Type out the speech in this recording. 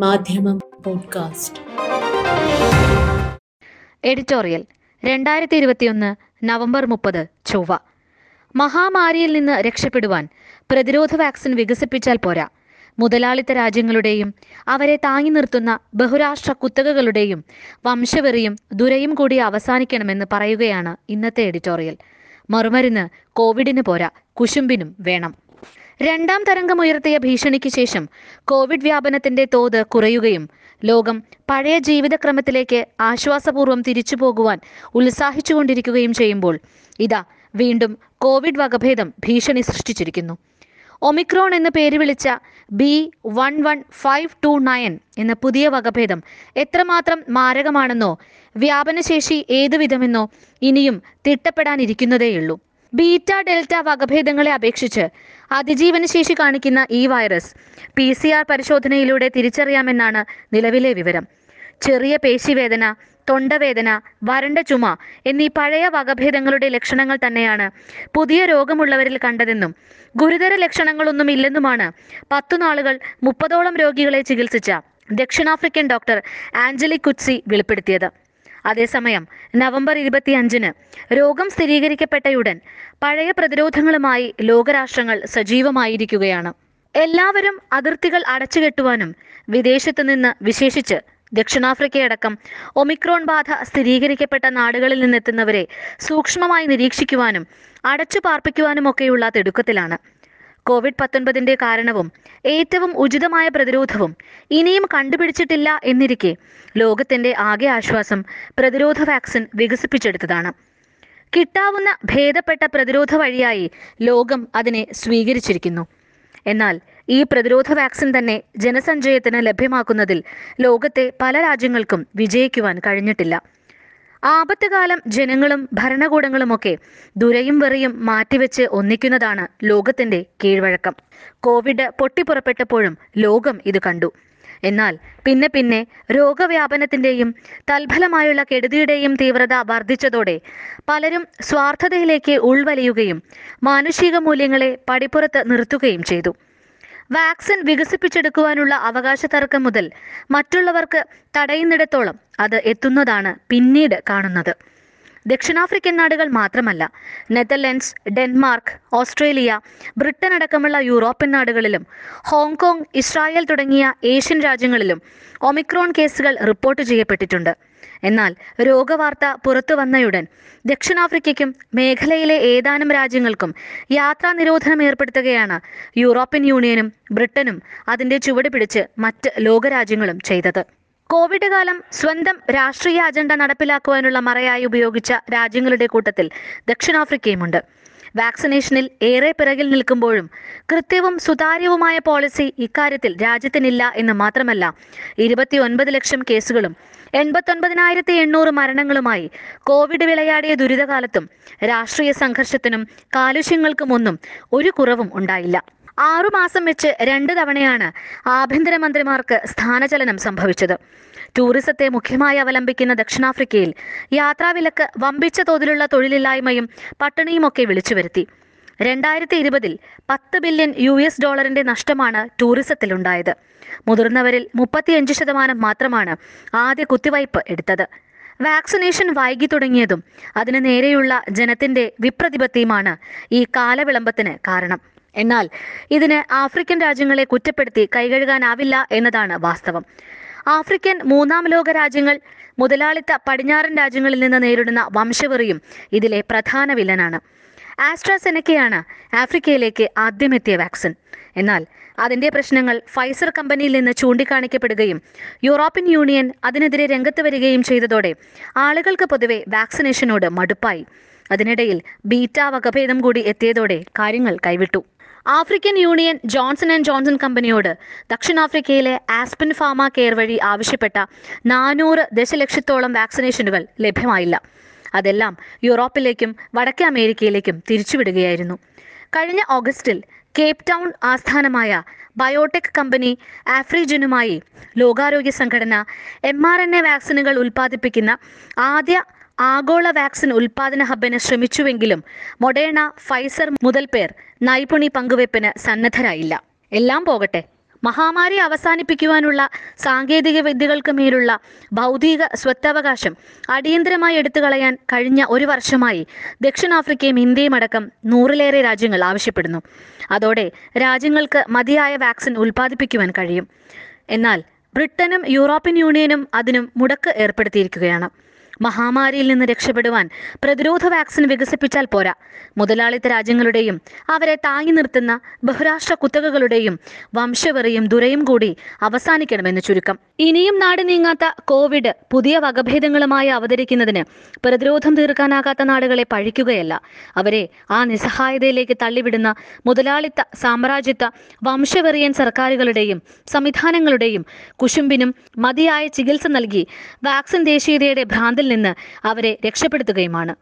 മാധ്യമം podcast. Editorial രണ്ടായിരത്തി ഇരുപത്തിയൊന്ന് നവംബർ മുപ്പത് ചൊവ്വ. മഹാമാരിയിൽ നിന്ന് രക്ഷപ്പെടുവാൻ പ്രതിരോധ വാക്സിൻ വികസിപ്പിച്ചാൽ പോരാ. മുതലാളിത്ത രാജ്യങ്ങളുടെയും അവരെ താങ്ങി നിർത്തുന്ന ബഹുരാഷ്ട്ര കുത്തകകളുടെയും വംശവെറിയും ദുരയും കൂടി അവസാനിക്കണമെന്ന് പറയുകയാണ് ഇന്നത്തെ എഡിറ്റോറിയൽ. മറുമരുന്ന് കോവിഡിന് പോരാ കുശുമ്പിനും വേണം. രണ്ടാം തരംഗം ഉയർത്തിയ ഭീഷണിക്ക് ശേഷം കോവിഡ് വ്യാപനത്തിന്റെ തോത് കുറയുകയും ലോകം പഴയ ജീവിതക്രമത്തിലേക്ക് ആശ്വാസപൂർവം തിരിച്ചു പോകുവാൻ ഉത്സാഹിച്ചുകൊണ്ടിരിക്കുകയും ചെയ്യുമ്പോൾ ഇതാ വീണ്ടും കോവിഡ് വകഭേദം ഭീഷണി സൃഷ്ടിച്ചിരിക്കുന്നു. ഒമിക്രോൺ എന്ന് പേര് വിളിച്ച B one one five two nine എന്ന പുതിയ വകഭേദം എത്രമാത്രം മാരകമാണെന്നോ വ്യാപനശേഷി ഏതുവിധമെന്നോ ഇനിയും തിട്ടപ്പെടാനിരിക്കുന്നതേയുള്ളൂ. ബീറ്റ ഡെൽറ്റ വകഭേദങ്ങളെ അപേക്ഷിച്ച് അതിജീവന ശേഷി കാണിക്കുന്ന ഈ വൈറസ് പി സി ആർ പരിശോധനയിലൂടെ തിരിച്ചറിയാമെന്നാണ് നിലവിലെ വിവരം. ചെറിയ പേശിവേദന തൊണ്ടവേദന വരണ്ട ചുമ എന്നീ പഴയ വകഭേദങ്ങളുടെ ലക്ഷണങ്ങൾ തന്നെയാണ് പുതിയ രോഗമുള്ളവരിൽ കണ്ടതെന്നും ഗുരുതര ലക്ഷണങ്ങളൊന്നും ഇല്ലെന്നുമാണ് പത്തു നാളുകൾ മുപ്പതോളം രോഗികളെ ചികിത്സിച്ച ദക്ഷിണാഫ്രിക്കൻ ഡോക്ടർ ആഞ്ചലിക് കുറ്റ്സി വെളിപ്പെടുത്തിയത്. അതേസമയം നവംബർ ഇരുപത്തിയഞ്ചിന് രോഗം സ്ഥിരീകരിക്കപ്പെട്ടയുടൻ പഴയ പ്രതിരോധങ്ങളുമായി ലോകരാഷ്ട്രങ്ങൾ സജീവമായിരിക്കുകയാണ്. എല്ലാവരും അതിർത്തികൾ അടച്ചുകെട്ടുവാനും വിദേശത്തു നിന്ന് വിശേഷിച്ച് ദക്ഷിണാഫ്രിക്കയടക്കം ഒമിക്രോൺ ബാധ സ്ഥിരീകരിക്കപ്പെട്ട നാടുകളിൽ നിന്നെത്തുന്നവരെ സൂക്ഷ്മമായി നിരീക്ഷിക്കുവാനും അടച്ചു പാർപ്പിക്കുവാനുമൊക്കെയുള്ള തിടുക്കത്തിലാണ്. കോവിഡ് പത്തൊൻപതിന്റെ കാരണവും ഏറ്റവും ഉചിതമായ പ്രതിരോധവും ഇനിയും കണ്ടുപിടിച്ചിട്ടില്ല എന്നിരിക്കെ ലോകത്തിന്റെ ആകെ ആശ്വാസം പ്രതിരോധ വാക്സിൻ വികസിപ്പിച്ചെടുത്തതാണ്. കിട്ടാവുന്ന ഭേദപ്പെട്ട പ്രതിരോധ വഴിയായി ലോകം അതിനെ സ്വീകരിച്ചിരിക്കുന്നു. എന്നാൽ ഈ പ്രതിരോധ വാക്സിൻ തന്നെ ജനസഞ്ചയത്തിന് ലഭ്യമാക്കുന്നതിൽ ലോകത്തെ പല രാജ്യങ്ങൾക്കും വിജയിക്കുവാൻ കഴിഞ്ഞിട്ടില്ല. ആപത്ത് കാലം ജനങ്ങളും ഭരണകൂടങ്ങളുമൊക്കെ ദുരയും വെറിയും മാറ്റിവെച്ച് ഒന്നിക്കുന്നതാണ് ലോകത്തിന്റെ കീഴ്വഴക്കം. കോവിഡ് പൊട്ടിപ്പുറപ്പെട്ടപ്പോഴും ലോകം ഇത് കണ്ടു. എന്നാൽ പിന്നെ പിന്നെ രോഗവ്യാപനത്തിന്റെയും തൽഫലമായുള്ള കെടുതിയുടെയും തീവ്രത വർദ്ധിച്ചതോടെ പലരും സ്വാർത്ഥതയിലേക്ക് ഉൾവലിയുകയും മാനുഷിക മൂല്യങ്ങളെ പടിപ്പുറത്ത് നിർത്തുകയും ചെയ്തു. വാക്സിൻ വികസിപ്പിച്ചെടുക്കുവാനുള്ള അവകാശ തർക്കം മുതൽ മറ്റുള്ളവർക്ക് തടയുന്നിടത്തോളം അത് എത്തുന്നതാണ് പിന്നീട് കാണുന്നത്. ദക്ഷിണാഫ്രിക്കൻ നാടുകൾ മാത്രമല്ല നെതർലൻഡ്സ് ഡെൻമാർക്ക് ഓസ്ട്രേലിയ ബ്രിട്ടൻ അടക്കമുള്ള യൂറോപ്യൻ നാടുകളിലും ഹോങ്കോങ് ഇസ്രായേൽ തുടങ്ങിയ ഏഷ്യൻ രാജ്യങ്ങളിലും ഒമിക്രോൺ കേസുകൾ റിപ്പോർട്ട് ചെയ്യപ്പെട്ടിട്ടുണ്ട്. എന്നാൽ രോഗവാർത്ത പുറത്തു വന്നയുടൻ ദക്ഷിണാഫ്രിക്കയ്ക്കും മേഖലയിലെ ഏതാനും രാജ്യങ്ങൾക്കും യാത്രാ നിരോധനം ഏർപ്പെടുത്തുകയാണ് യൂറോപ്യൻ യൂണിയനും ബ്രിട്ടനും അതിന്റെ ചുവട് പിടിച്ച് മറ്റ് ലോകരാജ്യങ്ങളും ചെയ്തത്. കോവിഡ് കാലം സ്വന്തം രാഷ്ട്രീയ അജണ്ട നടപ്പിലാക്കുവാനുള്ള മറയായി ഉപയോഗിച്ച രാജ്യങ്ങളുടെ കൂട്ടത്തിൽ ദക്ഷിണാഫ്രിക്കയുമുണ്ട്. വാക്സിനേഷനിൽ ഏറെ പിറകിൽ നിൽക്കുമ്പോഴും കൃത്യവും സുതാര്യവുമായ പോളിസി ഇക്കാര്യത്തിൽ രാജ്യത്തിനില്ല എന്ന് മാത്രമല്ല ഇരുപത്തിയൊൻപത് ലക്ഷം കേസുകളും എൺപത്തൊൻപതിനായിരത്തി എണ്ണൂറ് മരണങ്ങളുമായി കോവിഡ് വിളയാടിയ ദുരിതകാലത്തും രാഷ്ട്രീയ സംഘർഷത്തിനും കാലുഷ്യങ്ങൾക്കുമൊന്നും ഒരു കുറവും ഉണ്ടായില്ല. ആറുമാസം വെച്ച് രണ്ട് തവണയാണ് ആഭ്യന്തരമന്ത്രിമാർക്ക് സ്ഥാനചലനം സംഭവിച്ചത്. ടൂറിസത്തെ മുഖ്യമായി അവലംബിക്കുന്ന ദക്ഷിണാഫ്രിക്കയിൽ യാത്രാവിലക്ക് വമ്പിച്ച തോതിലുള്ള തൊഴിലില്ലായ്മയും പട്ടിണിയുമൊക്കെ വിളിച്ചു വരുത്തി രണ്ടായിരത്തി ഇരുപതിൽ പത്ത് ബില്യൺ യു എസ് ഡോളറിന്റെ നഷ്ടമാണ് ടൂറിസത്തിലുണ്ടായത്. മുതിർന്നവരിൽ മുപ്പത്തിയഞ്ച് ശതമാനം മാത്രമാണ് ആദ്യ കുത്തിവയ്പ് എടുത്തത്. വാക്സിനേഷൻ വൈകി തുടങ്ങിയതും അതിന് നേരെയുള്ള ജനത്തിന്റെ വിപ്രതിപത്തിയുമാണ് ഈ കാലവിളംബത്തിന് കാരണം. എന്നാൽ ഇതിന് ആഫ്രിക്കൻ രാജ്യങ്ങളെ കുറ്റപ്പെടുത്തി കൈകഴുകാനാവില്ല എന്നതാണ് വാസ്തവം. ആഫ്രിക്കൻ മൂന്നാം ലോക രാജ്യങ്ങൾ മുതലാളിത്ത പടിഞ്ഞാറൻ രാജ്യങ്ങളിൽ നിന്ന് നേരിടുന്ന വംശവെറിയും ഇതിലെ പ്രധാന വില്ലനാണ്. ആസ്ട്രാസെനക്കയാണ് ആഫ്രിക്കയിലേക്ക് ആദ്യമെത്തിയ വാക്സിൻ. എന്നാൽ അതിന്റെ പ്രശ്നങ്ങൾ ഫൈസർ കമ്പനിയിൽ നിന്ന് ചൂണ്ടിക്കാണിക്കപ്പെടുകയും യൂറോപ്യൻ യൂണിയൻ അതിനെതിരെ രംഗത്ത് വരികയും ചെയ്തതോടെ ആളുകൾക്ക് പൊതുവെ വാക്സിനേഷനോട് മടുപ്പായി. അതിനിടയിൽ ബീറ്റ വകഭേദം കൂടി എത്തിയതോടെ കാര്യങ്ങൾ കൈവിട്ടു. African Union Johnson and Johnson കമ്പനിയോട് ദക്ഷിണാഫ്രിക്കയിലെ ആസ്പിൻ ഫാമ കെയർ വഴി ആവശ്യപ്പെട്ട നാനൂറ് ദശലക്ഷത്തോളം വാക്സിനേഷനുകൾ ലഭ്യമായില്ല. അതെല്ലാം യൂറോപ്പിലേക്കും വടക്കേ അമേരിക്കയിലേക്കും തിരിച്ചുവിടുകയായിരുന്നു. കഴിഞ്ഞ ഓഗസ്റ്റിൽ കേപ് ടൗൺ ആസ്ഥാനമായ ബയോടെക് കമ്പനി ആഫ്രിജനുമായി ലോകാരോഗ്യ സംഘടന എം ആർ എൻ എ വാക്സിനുകൾ ഉൽപ്പാദിപ്പിക്കുന്ന ആദ്യ ആഗോള വാക്സിൻ ഉൽപാദന ഹബ്ബിന് ശ്രമിച്ചുവെങ്കിലും മൊഡേണ ഫൈസർ മുതൽ പേർ നൈപുണി പങ്കുവെപ്പിന് സന്നദ്ധരായില്ല. എല്ലാം പോകട്ടെ. മഹാമാരി അവസാനിപ്പിക്കുവാനുള്ള സാങ്കേതിക വിദ്യകൾക്ക് മേലുള്ള ഭൗതിക സ്വത്തവകാശം അടിയന്തരമായി എടുത്തു കളയാൻ കഴിഞ്ഞ ഒരു വർഷമായി ദക്ഷിണാഫ്രിക്കയും ഇന്ത്യയും അടക്കം നൂറിലേറെ രാജ്യങ്ങൾ ആവശ്യപ്പെടുന്നു. അതോടെ രാജ്യങ്ങൾക്ക് മതിയായ വാക്സിൻ ഉൽപ്പാദിപ്പിക്കുവാൻ കഴിയും. എന്നാൽ ബ്രിട്ടനും യൂറോപ്യൻ യൂണിയനും അതിനും മുടക്ക് ഏർപ്പെടുത്തിയിരിക്കുകയാണ്. മഹാമാരിയിൽ നിന്ന് രക്ഷപ്പെടുവാൻ പ്രതിരോധ വാക്സിൻ വികസിപ്പിച്ചാൽ പോരാ. മുതലാളിത്ത രാജ്യങ്ങളുടെയും അവരെ താങ്ങി നിർത്തുന്ന ബഹുരാഷ്ട്ര കുത്തകകളുടെയും വംശവെറിയും ദുരയും കൂടി അവസാനിക്കണമെന്ന് ചുരുക്കം. ഇനിയും നാട് നീങ്ങാത്ത കോവിഡ് പുതിയ വകഭേദങ്ങളുമായി അവതരിക്കുന്നതിന് പ്രതിരോധം തീർക്കാനാകാത്ത നാടുകളെ പഴിക്കുകയല്ല. അവരെ ആ നിസ്സഹായതയിലേക്ക് തള്ളിവിടുന്ന മുതലാളിത്ത സാമ്രാജ്യത്വ വംശവെറിയൻ സർക്കാരുകളുടെയും സംവിധാനങ്ങളുടെയും കുശുമ്പിനും മതിയായ ചികിത്സ നൽകി വാക്സിൻ ദേശീയതയുടെ ഭ്രാന്തിൽ നിന്ന് അവരെ രക്ഷപ്പെടുത്തുകയുമാണ്